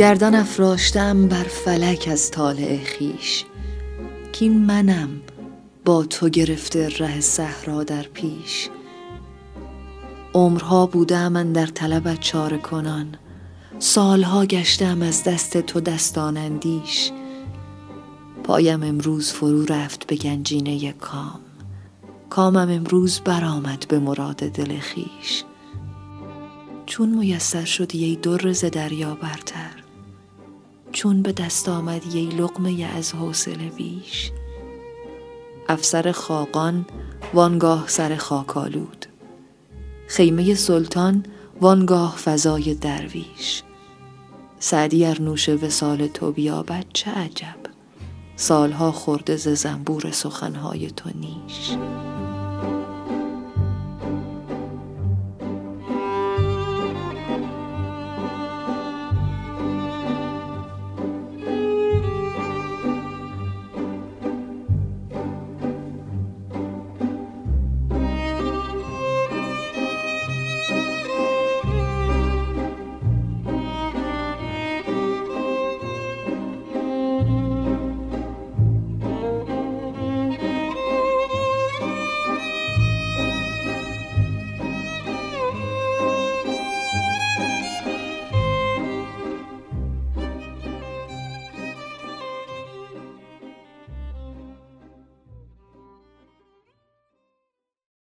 گردن افراشتم بر فلک از طالع خیش کی منم با تو گرفته ره صحرا در پیش. عمرها بوده من در طلبت چاره کنان سالها گشتم از دست تو دستان اندیش. پایم امروز فرو رفت به گنجینه کام کامم امروز برآمد به مراد دل خیش چون میسر شدی ای در ز دریا برتر چون به دست آمدی ای لقمه از حوصله بیش. افسر خاقان وانگاه سر خاک آلود. خیمه سلطان وانگاه فضای درویش. سعدی ار نوش وصال تو بیابد چه عجب. سالها خورده ز زنبور سخنهای تو نیش.